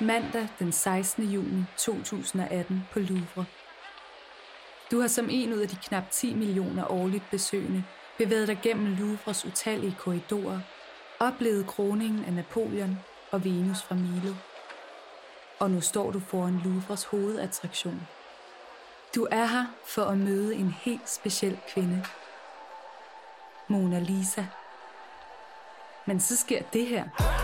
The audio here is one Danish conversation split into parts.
mandag den 16. juni 2018 på Louvre. Du har som en ud af de knap 10 millioner årligt besøgende bevæget dig gennem Louvres utallige korridorer, oplevet kroningen af Napoleon og Venus fra Milo. Og nu står du foran Louvres hovedattraktion. Du er her for at møde en helt speciel kvinde. Mona Lisa. Men så sker det her.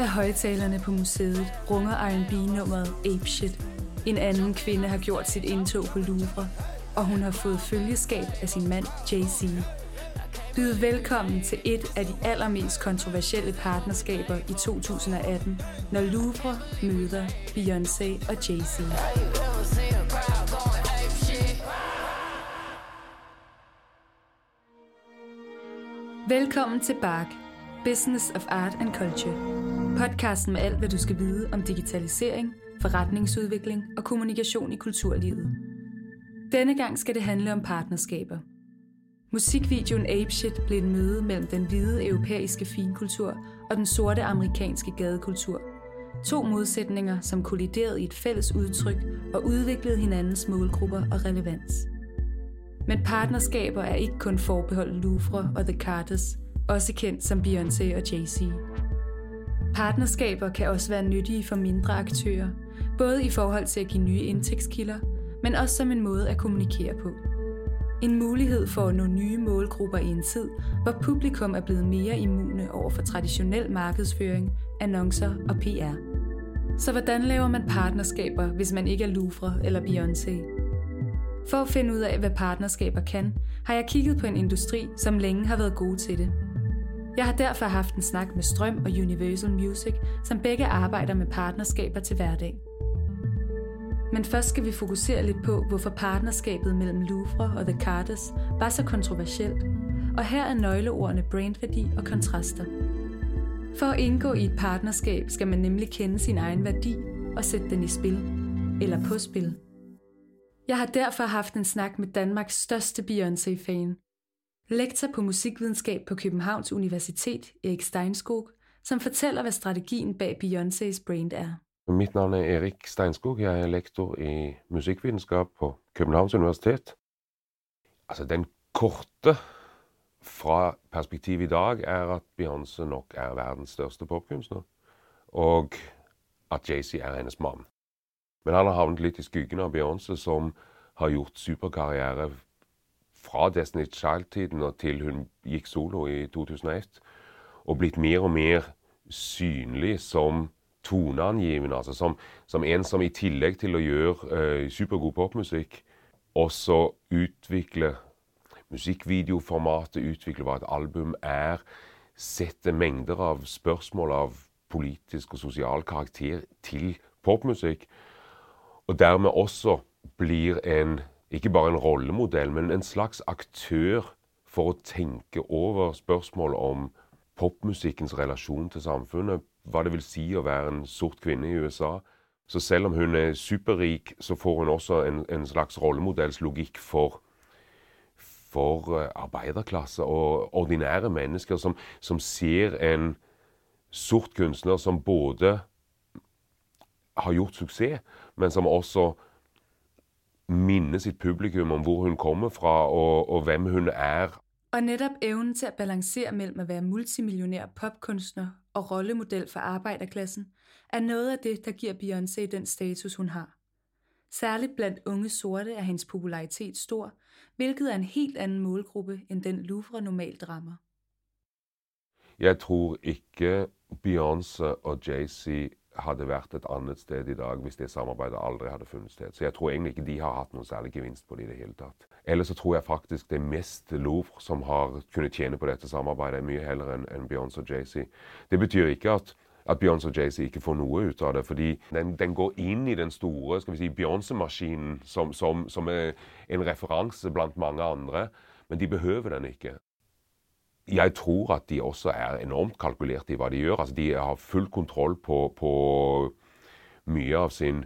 Af højtalerne på museet runger R&B-nummeret Ape Shit. En anden kvinde har gjort sit indtog på Louvre, og hun har fået følgeskab af sin mand Jay-Z. Byd velkommen til et af de allermest kontroversielle partnerskaber i 2018, når Louvre møder Beyoncé og Jay-Z. Velkommen til Bark, Business of Art and Culture. Podcasten med alt, hvad du skal vide om digitalisering, forretningsudvikling og kommunikation i kulturlivet. Denne gang skal det handle om partnerskaber. Musikvideoen Ape Shit blev et møde mellem den hvide europæiske finkultur og den sorte amerikanske gadekultur. To modsætninger, som kolliderede i et fælles udtryk og udviklede hinandens målgrupper og relevans. Men partnerskaber er ikke kun forbeholdt Louvre og The Carters, også kendt som Beyoncé og Jay-Z. Partnerskaber kan også være nyttige for mindre aktører, både i forhold til at give nye indtægtskilder, men også som en måde at kommunikere på. En mulighed for at nå nye målgrupper i en tid, hvor publikum er blevet mere immune over for traditionel markedsføring, annoncer og PR. Så hvordan laver man partnerskaber, hvis man ikke er Louvre eller Beyoncé? For at finde ud af, hvad partnerskaber kan, har jeg kigget på en industri, som længe har været gode til det. Jeg har derfor haft en snak med Strøm og Universal Music, som begge arbejder med partnerskaber til hverdag. Men først skal vi fokusere lidt på, hvorfor partnerskabet mellem Louvre og The Carters var så kontroversielt. Og her er nøgleordene brandværdi og kontraster. For at indgå i et partnerskab skal man nemlig kende sin egen værdi og sætte den i spil, eller på spil. Jeg har derfor haft en snak med Danmarks største Beyoncé-fan. Lektor på musikvidenskab på Københavns Universitet, Erik Steinskog, som fortæller, hvad strategien bag Beyoncés brand er. Mit navn er Erik Steinskog. Jeg er lektor i musikvidenskab på Københavns Universitet. Altså, den korte fra perspektiv i dag er at Beyoncé nok er verdens største popkunstner, og at Jay-Z er hendes mand. Men han har havnet lidt i skyggen av Beyoncé, som har gjort superkarriere fra Destiny's Child-tiden og til hun gikk solo i 2001, og blitt mer og mer synlig som toneangivende. Altså som, som en som i tillegg til å gjøre uh, øh, supergod popmusikk, også utvikler musikkvideoformatet, utvikler hva et album er, setter mengder av spørsmål av politisk og sosial karakter til popmusikk og dermed også blir en ikke bare en rollemodell, men en slags aktør for å tenke over spørsmål om popmusikkens relasjon til samfunnet. Hva det vil si å være en sort kvinne i USA. Så selv om hun er superrik, så får hun også en, en slags rollemodellslogikk for, for øh, uh, arbeiderklasse og ordinære mennesker som, som ser en sort kunstner som både har gjort suksess, men som også minner sitt publikum om hvor hun kommer fra og, og hvem hun er. Og netop evnen til at balancere mellem at være multimillionær popkunstner og rollemodel for arbejderklassen, er noget af det, der giver Beyoncé den status, hun har. Særligt blandt unge sorte er hendes popularitet stor, hvilket er en helt anden målgruppe end den Louvre normalt rammer. Jeg tror ikke Beyoncé og Jay-Z hadde vært et annet sted i dag hvis det samarbeidet aldri hadde funnet sted. Så jeg tror egentlig ikke de har hatt noen særlig gevinst på det i det hele tatt. Eller så tror jeg faktisk det er mest Louvre som har kunnet tjene på dette samarbeidet mye heller enn en Beyoncé og Jay-Z. Det betyr ikke at at Beyoncé og Jay-Z ikke får noe ut av det. fordi den, den går inn i den store skal vi si, Beyoncé-maskinen som, som, som er en referanse blant mange andre. Men de behøver den ikke jeg tror at de også er enormt kalkulerte i hva de gjør. Altså, de har full kontroll på, på mye av sin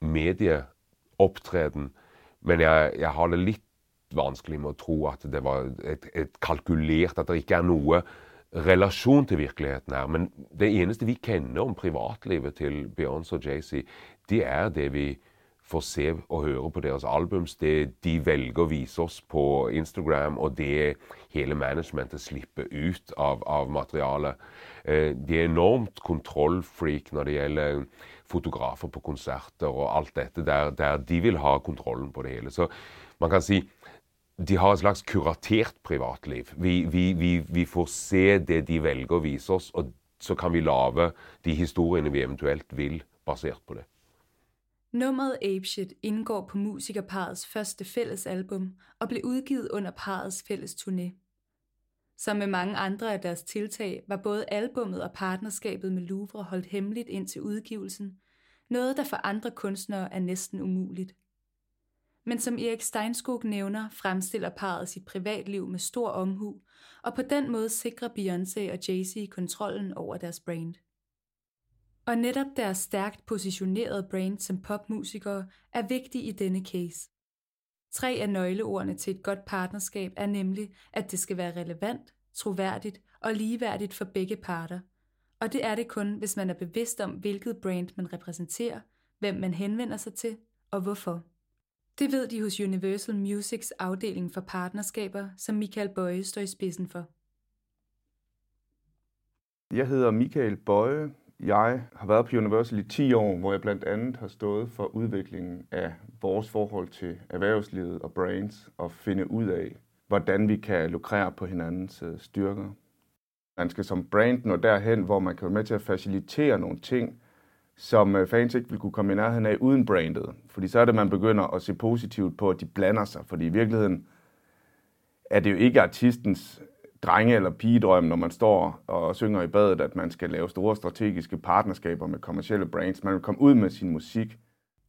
medieopptreden. Men jeg, jeg, har det litt vanskelig med å tro at det var et, et kalkulert At det ikke er noe relasjon til virkeligheten her. Men det eneste vi kjenner om privatlivet til Beyoncé og Jay-Z, det er det vi får se og høre på deres albums, det de velger å vise oss på Instagram, og det hele managementet slipper ut av, av materialet. Eh, de er enormt kontrollfreak når det gjelder fotografer på konserter og alt dette, der, der de vil ha kontrollen på det hele. Så man kan si de har et slags kuratert privatliv. Vi, vi, vi, vi, får se det de velger å vise oss, og så kan vi lage de historiene vi eventuelt vil, basert på det. Nummeret Apeshit indgår på musikerparets første fællesalbum og blev udgivet under parets fælles turné. Som med mange andre af deres tiltag var både albummet og partnerskabet med Louvre holdt hemmeligt indtil udgivelsen, noget der for andre kunstnere er næsten umuligt. Men som Erik Steinskog nævner, fremstiller parret sit privatliv med stor omhu, og på den måde sikrer Beyoncé og Jay-Z kontrollen over deres brand. Og netop deres stærkt positionerede brand som popmusikere er vigtig i denne case. Tre af nøgleordene til et godt partnerskab er nemlig, at det skal være relevant, troværdigt og ligeværdigt for begge parter. Og det er det kun, hvis man er bevidst om, hvilket brand man repræsenterer, hvem man henvender sig til og hvorfor. Det ved de hos Universal Musics afdeling for partnerskaber, som Michael Bøje står i spidsen for. Jeg hedder Michael Bøje. Jeg har været på Universal i 10 år, hvor jeg blandt andet har stået for udviklingen af vores forhold til erhvervslivet og brands og finde ud af, hvordan vi kan lukrere på hinandens øh, styrker. Man skal som brand nå derhen, hvor man kan være med til at facilitere nogle ting, som øh, fans ikke vil kunne komme i nærheden af uden brandet. Fordi så er det, man begynder at se positivt på, at de blander sig. Fordi i virkeligheden er det jo ikke artistens drenge- eller pigedrøm, når man står og synger i badet, at man skal lave store strategiske partnerskaber med kommersielle brands. Man vil komme ud med sin musik.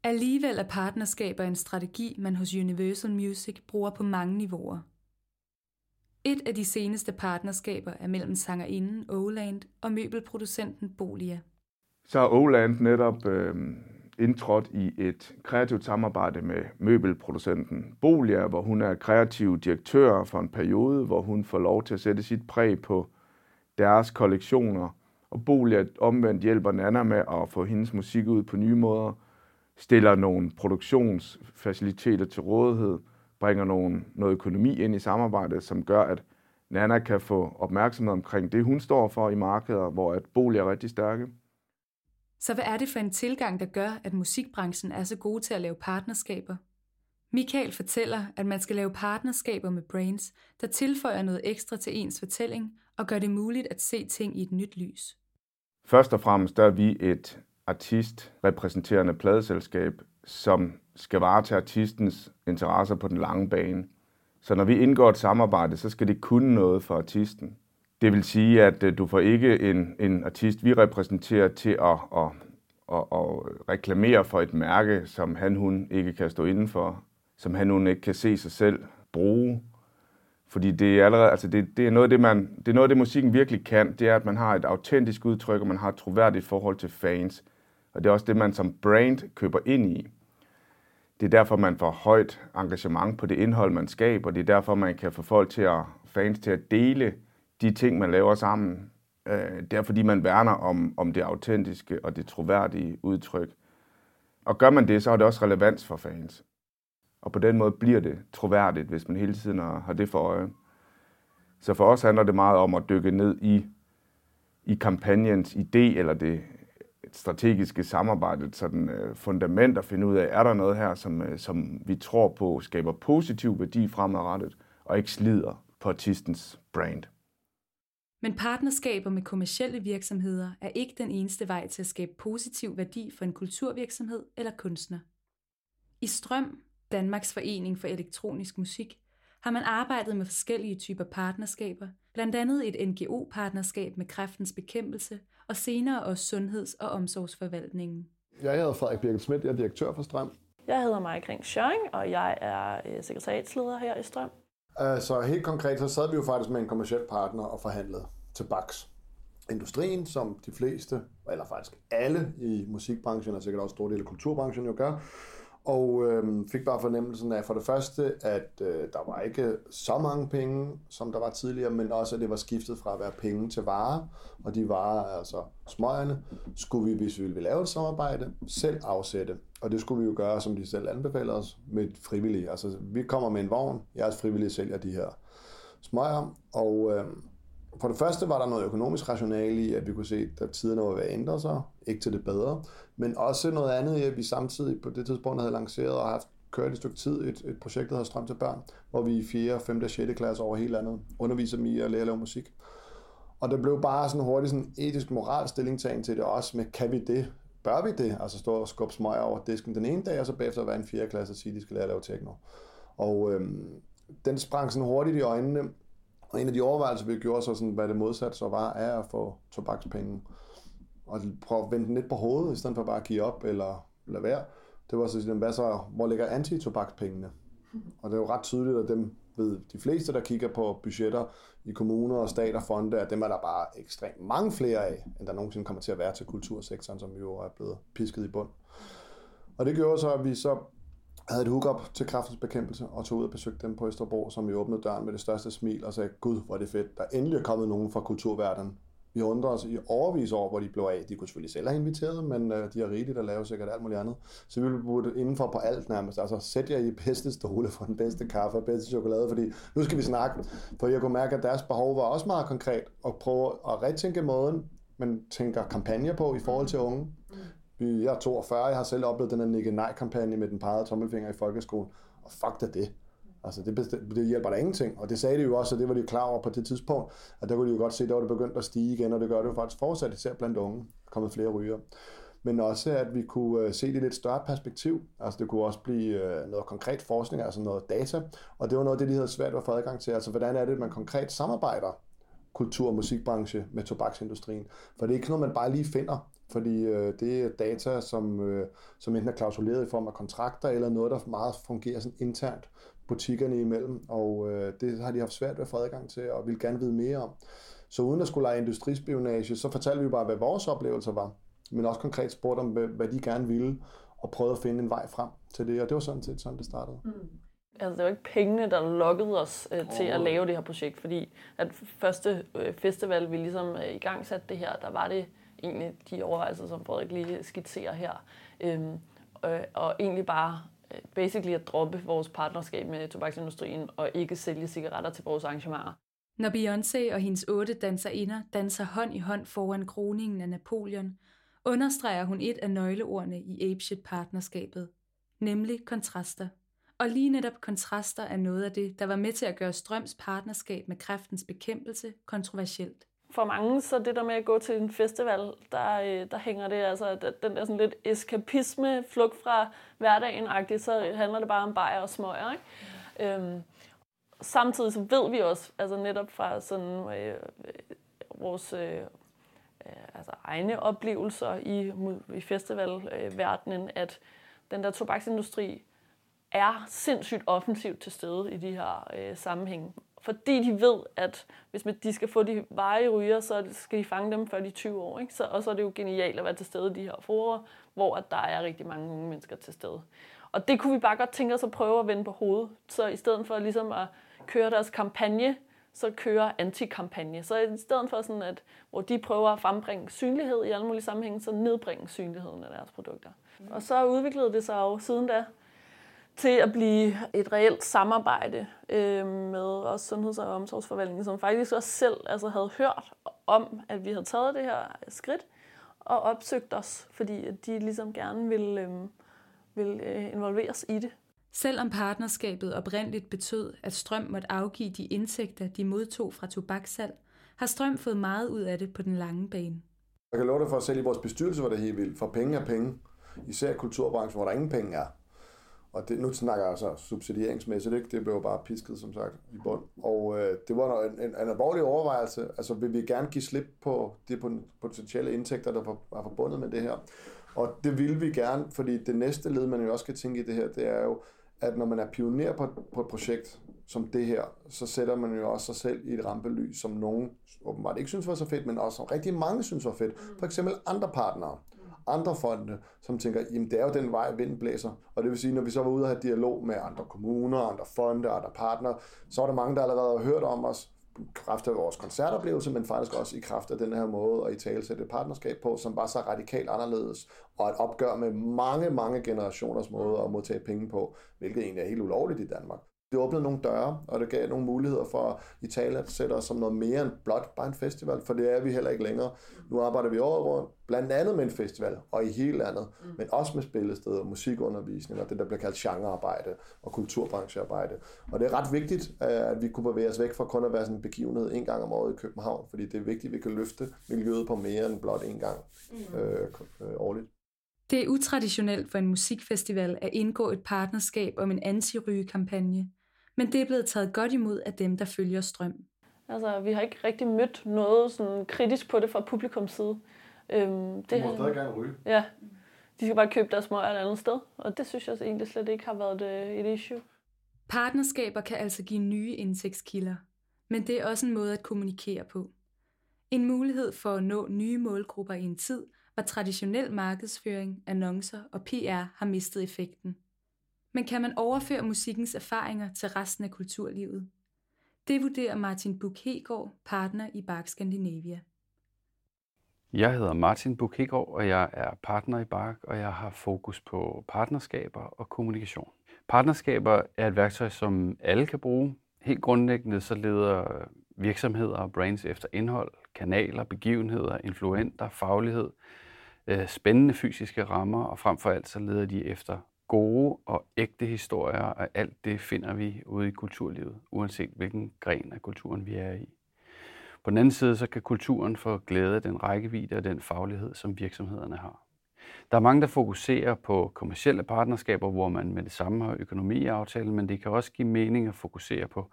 Alligevel er partnerskaber en strategi, man hos Universal Music bruger på mange niveauer. Et af de seneste partnerskaber er mellem sangerinden Oland og møbelproducenten Bolia. Så har Oland netop øh, indtrådt i et kreativt samarbejde med møbelproducenten Bolia, hvor hun er kreativ direktør for en periode, hvor hun får lov til at sætte sit præg på deres kollektioner. Og Bolia omvendt hjælper Nana med at få hendes musik ud på nye måder, stiller nogle produktionsfaciliteter til rådighed, bringer nogle, noget økonomi ind i samarbejdet, som gør, at Nana kan få opmærksomhed omkring det, hun står for i markeder, hvor at Bolia er rigtig stærke. Så hvad er det for en tilgang, der gør, at musikbranchen er så god til at lave partnerskaber? Michael fortæller, at man skal lave partnerskaber med brains, der tilføjer noget ekstra til ens fortælling og gør det muligt at se ting i et nyt lys. Først og fremmest der er vi et artistrepræsenterende pladeselskab, som skal varetage artistens interesser på den lange bane. Så når vi indgår et samarbejde, så skal det kunne noget for artisten. Det vil sige, at øh, du får ikke en, en artist, vi repræsenterer, til at, at, at, at reklamere for et mærke, som han hun ikke kan stå inden for, som han hun ikke kan se sig selv bruge. Fordi det er allerede, altså det, det er noget af det, man, det er noget af det, musikken virkelig kan, det er, at man har et autentisk udtryk, og man har et troværdigt forhold til fans. Og det er også det, man som brand køber ind i. Det er derfor, man får højt engagement på det indhold, man skaber. Det er derfor, man kan få folk til at, fans til at dele de ting, man laver sammen. Øh, det er fordi, man værner om, om det autentiske og det troværdige udtryk. Og gør man det, så har det også relevans for fans. Og på den måde bliver det troværdigt, hvis man hele tiden har det for øje. Så for os handler det meget om at dykke ned i, i kampagnens idé, eller det strategiske samarbejde, sådan øh, fundament at finde ud af, er der noget her, som, øh, som vi tror på skaber positiv værdi fremadrettet, og ikke slider på artistens brand. Men partnerskaber med kommersielle virksomheder er ikke den eneste vej til at skabe positiv værdi for en kulturvirksomhed eller kunstner. I Strøm, Danmarks Forening for Elektronisk Musik, har man arbejdet med forskellige typer partnerskaber, blandt andet et NGO-partnerskab med kræftens bekæmpelse og senere også sundheds- og omsorgsforvaltningen. Jeg hedder Frederik Birgit Schmidt, jeg er direktør for Strøm. Jeg hedder Maja Kring Schøring, og jeg er øh, sekretariatsleder her i Strøm. Øh, så helt konkret, så sad vi jo faktisk med en kommersiel partner og forhandlede Industrien, som de fleste, eller faktisk alle i musikbranchen, og sikkert også store del af kulturbranchen jo gør. Og øh, fik bare fornemmelsen af for det første, at øh, der var ikke så mange penge, som der var tidligere, men også at det var skiftet fra at være penge til varer. Og de varer, altså smøgerne, skulle vi, hvis vi ville lave et samarbejde, selv afsætte. Og det skulle vi jo gøre, som de selv anbefaler os, med frivillige. Altså vi kommer med en vogn, jeres frivillige sælger de her smøger, og øh, for det første var der noget økonomisk rationale i, at vi kunne se, at tiderne var ved at ændre sig, ikke til det bedre, men også noget andet i, at vi samtidig på det tidspunkt havde lanceret og haft kørt et stykke tid et, et projekt, der hedder Strøm til børn, hvor vi i 4., 5. og 6. klasse over hele landet underviser dem i at lære at lave musik. Og det blev bare sådan hurtigt sådan etisk moral stillingtagen til det også med, kan vi det? Bør vi det? Altså stå og skubbe smøger over disken den ene dag, og så bagefter være en 4. klasse og sige, at de skal lære at lave techno. Og øhm, den sprang sådan hurtigt i øjnene, og en af de overvejelser, vi gjorde så sådan, hvad det modsatte så var, er at få tobakspenge. Og prøve at vende den lidt på hovedet, i stedet for bare at give op eller lade være. Det var så sådan, hvad så, hvor ligger antitobakspengene? Og det er jo ret tydeligt, at dem ved de fleste, der kigger på budgetter i kommuner og stater, og fonde, at dem er der bare ekstremt mange flere af, end der nogensinde kommer til at være til kultursektoren, som jo er blevet pisket i bund. Og det gjorde så, at vi så havde et hookup til kraftens bekæmpelse og tog ud og besøgte dem på Østerbro, som vi åbnede døren med det største smil og sagde, gud, hvor er det fedt, der endelig er kommet nogen fra kulturverdenen. Vi undrer os i overvis over, hvor de blev af. De kunne selvfølgelig selv have inviteret, men øh, de har rigeligt at lave sikkert alt muligt andet. Så vi vil bruge indenfor på alt nærmest. Altså sæt jer i bedste stole for den bedste kaffe og bedste chokolade, fordi nu skal vi snakke. For jeg kunne mærke, at deres behov var også meget konkret at prøve at retænke måden, man tænker kampagner på i forhold til unge. Vi, jeg er 42, jeg har selv oplevet den her Nikke Nej-kampagne med den pegede tommelfinger i folkeskolen, og fuck da det. Altså, det, det hjælper da ingenting. Og det sagde de jo også, og det var de klar over på det tidspunkt, at der kunne de jo godt se, at der var det begyndt at stige igen, og det gør det jo faktisk fortsat, især blandt unge, kommet flere ryger. Men også, at vi kunne øh, se det i lidt større perspektiv. Altså, det kunne også blive øh, noget konkret forskning, altså noget data. Og det var noget det, de havde svært ved at få adgang til. Altså, hvordan er det, at man konkret samarbejder kultur- og musikbranche med tobaksindustrien. For det er ikke noget, man bare lige finder, fordi øh, det er data, som, øh, som enten er klausuleret i form af kontrakter, eller noget, der meget fungerer sådan internt butikkerne imellem, og øh, det har de haft svært ved at få adgang til, og vil gerne vide mere om. Så uden at skulle lege industrispionage, så fortalte vi bare, hvad vores oplevelser var, men også konkret spurgte om, hvad de gerne ville, og prøvede at finde en vej frem til det, og det var sådan set sådan, det startede. Mm. Altså, det var ikke pengene, der lukkede os øh, til at lave det her projekt, fordi at første øh, festival, vi ligesom øh, i gang satte det her, der var det egentlig de overvejelser, som Frederik lige skitserer her. Øhm, øh, og egentlig bare basically at droppe vores partnerskab med tobaksindustrien og ikke sælge cigaretter til vores arrangementer. Når Beyoncé og hendes otte danserinder danser hånd i hånd foran kroningen af Napoleon, understreger hun et af nøgleordene i Apeshit-partnerskabet, nemlig kontraster. Og lige netop kontraster er noget af det, der var med til at gøre Strøms partnerskab med kræftens bekæmpelse kontroversielt. For mange, så det der med at gå til en festival, der, øh, der hænger det altså, den der sådan lidt eskapisme, flugt fra hverdagen så handler det bare om bajer og smøger. Ikke? Øhm, samtidig så ved vi også, altså netop fra sådan øh, vores øh, øh altså egne oplevelser i, i festivalverdenen, at den der tobaksindustri er sindssygt offensivt til stede i de her øh, sammenhænge. Fordi de ved, at hvis de skal få de varige ryger, så skal de fange dem før de 20 år. Ikke? Så, og så er det jo genialt at være til stede i de her forer, hvor at der er rigtig mange unge mennesker til stede. Og det kunne vi bare godt tænke os at prøve at vende på hovedet. Så i stedet for ligesom at køre deres kampagne, så kører antikampagne. Så i stedet for sådan, at hvor de prøver at frembringe synlighed i alle mulige sammenhænge, så nedbringe synligheden af deres produkter. Og så udviklede det sig jo siden da til at blive et reelt samarbejde øh, med også Sundheds- og Omsorgsforvaltningen, som faktisk også selv altså, havde hørt om, at vi havde taget det her skridt og opsøgt os, fordi de ligesom gerne ville, øh, ville øh, involveres i det. Selvom partnerskabet oprindeligt betød, at Strøm måtte afgive de indtægter, de modtog fra tobakssalg, har Strøm fået meget ud af det på den lange bane. Jeg kan love dig for, at selv i vores bestyrelse var det helt vildt, for penge er penge. Især i kulturbranchen, hvor der ingen penge er. Og det, nu snakker jeg altså subsidieringsmæssigt, ikke? det blev bare pisket, som sagt, i bund. Og øh, det var en, en, en alvorlig overvejelse. Altså, vil vi gerne give slip på de potentielle indtægter, der var forbundet med det her? Og det vil vi gerne, fordi det næste led, man jo også skal tænke i det her, det er jo, at når man er pioner på, på et projekt som det her, så sætter man jo også sig selv i et rampelys, som nogen åbenbart ikke synes var så fedt, men også som rigtig mange synes var fedt. For eksempel andre partnere andre fonde, som tænker, jamen det er jo den vej, vinden blæser. Og det vil sige, når vi så var ude og have dialog med andre kommuner, andre fonde, andre partnere, så var der mange, der allerede har hørt om os, kraft af vores koncertoplevelse, men faktisk også i kraft af den her måde at i tale sætte et partnerskab på, som var så radikalt anderledes, og et opgør med mange, mange generationers måde at modtage penge på, hvilket egentlig er helt ulovligt i Danmark. Det åbnede nogle døre, og det gav nogle muligheder for i tale at sætte os som noget mere end blot bare en festival, for det er vi heller ikke længere. Nu arbejder vi året rundt, blandt andet med en festival, og i hele landet, mm. men også med spillesteder, musikundervisning, og det der bliver kaldt genrearbejde og kulturbranchearbejde. Og det er ret vigtigt, at vi kunne bevæge os væk fra kun at være sådan en begivenhed en gang om året i København, fordi det er vigtigt, at vi kan løfte miljøet på mere end blot en gang mm. øh, øh, årligt. Det er utraditionelt for en musikfestival at indgå et partnerskab om en anti-ryge-kampagne, men det er blevet taget godt imod af dem, der følger strøm. Altså, vi har ikke rigtig mødt noget sådan kritisk på det fra publikums side. Øhm, det, du må stadig gerne ryge. Ja, de skal bare købe deres smøger et andet sted, og det synes jeg egentlig slet ikke har været et, et issue. Partnerskaber kan altså give nye indtægtskilder, men det er også en måde at kommunikere på. En mulighed for at nå nye målgrupper i en tid, hvor traditionel markedsføring, annoncer og PR har mistet effekten. Men kan man overføre musikkens erfaringer til resten af kulturlivet? Det vurderer Martin Buk Hegård, partner i Bark Scandinavia. Jeg hedder Martin Buk Hegård, og jeg er partner i Bark, og jeg har fokus på partnerskaber og kommunikation. Partnerskaber er et værktøj, som alle kan bruge. Helt grundlæggende så leder virksomheder og brands efter indhold, kanaler, begivenheder, influenter, faglighed, øh, spændende fysiske rammer, og frem for alt så leder de efter gode og ægte historier, og alt det finder vi ude i kulturlivet, uanset hvilken gren af kulturen vi er i. På den anden side, så kan kulturen få glæde af den rækkevidde og den faglighed, som virksomhederne har. Der er mange, der fokuserer på kommersielle partnerskaber, hvor man med det samme har økonomi i aftalen, men det kan også give mening at fokusere på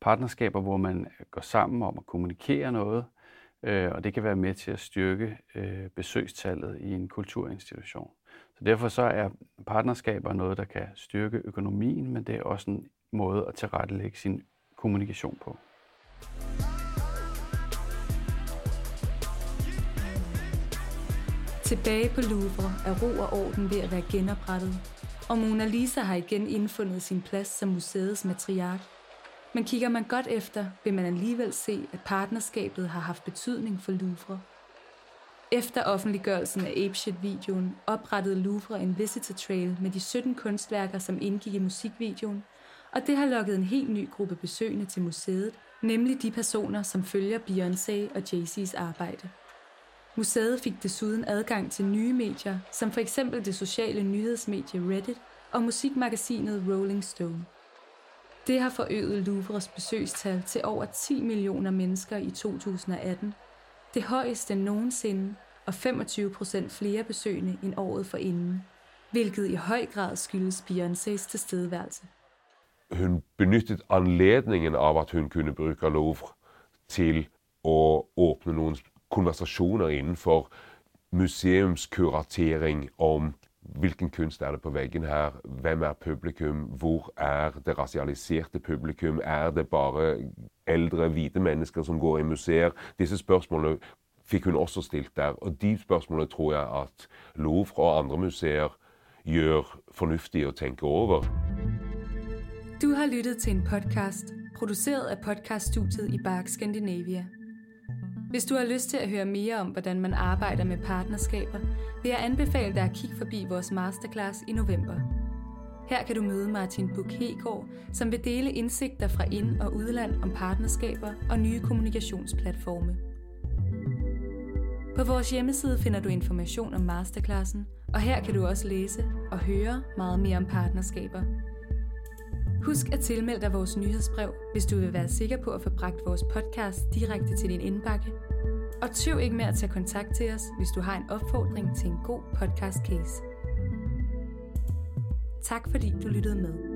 partnerskaber, hvor man går sammen om at kommunikere noget, øh, og det kan være med til at styrke øh, besøgstallet i en kulturinstitution. Så derfor så er partnerskaber noget, der kan styrke økonomien, men det er også en måde at tilrettelægge sin kommunikation på. Tilbage på Louvre er ro og orden ved at være genoprettet, og Mona Lisa har igen indfundet sin plads som museets matriark. Men kigger man godt efter, vil man alligevel se, at partnerskabet har haft betydning for Louvre – efter offentliggørelsen af Apeshit-videoen oprettede Louvre en visitor trail med de 17 kunstværker, som indgik i musikvideoen, og det har lukket en helt ny gruppe besøgende til museet, nemlig de personer, som følger Beyoncé og Jay-Z's arbejde. Museet fik desuden adgang til nye medier, som for eksempel det sociale nyhedsmedie Reddit og musikmagasinet Rolling Stone. Det har forøget Louvres besøgstal til over 10 millioner mennesker i 2018, det højeste nogensinde og 25 procent flere besøgende end året forinden, hvilket i høj grad skyldes Beyoncés tilstedeværelse. Hun benyttede anledningen av at hun kunne bruge Louvre til at åbne nogle konversationer inden for museumskuratering om hvilken kunst er det på væggen her, hvem er publikum, hvor er det rasialiserte publikum, er det bare ældre hvide mennesker som går i museer? Disse spørgsmålene fikk hun også stilt der, og de spørsmålene tror jeg at Louvre og andre museer gjør fornuftig å tenke over. Du har lyttet til en podcast, produceret af podcaststudiet i Bark Scandinavia. Hvis du har lyst til at høre mere om, hvordan man arbejder med partnerskaber, vil jeg anbefale dig at kigge forbi vores masterclass i november. Her kan du møde Martin Buk Hegård, som vil dele indsigter fra ind- og udland om partnerskaber og nye kommunikationsplatforme. På vores hjemmeside finder du information om masterklassen, og her kan du også læse og høre meget mere om partnerskaber. Husk at tilmelde dig vores nyhedsbrev, hvis du vil være sikker på at få bragt vores podcast direkte til din indbakke. Og tøv ikke med at tage kontakt til os, hvis du har en opfordring til en god podcast case. Tak fordi du lyttede med.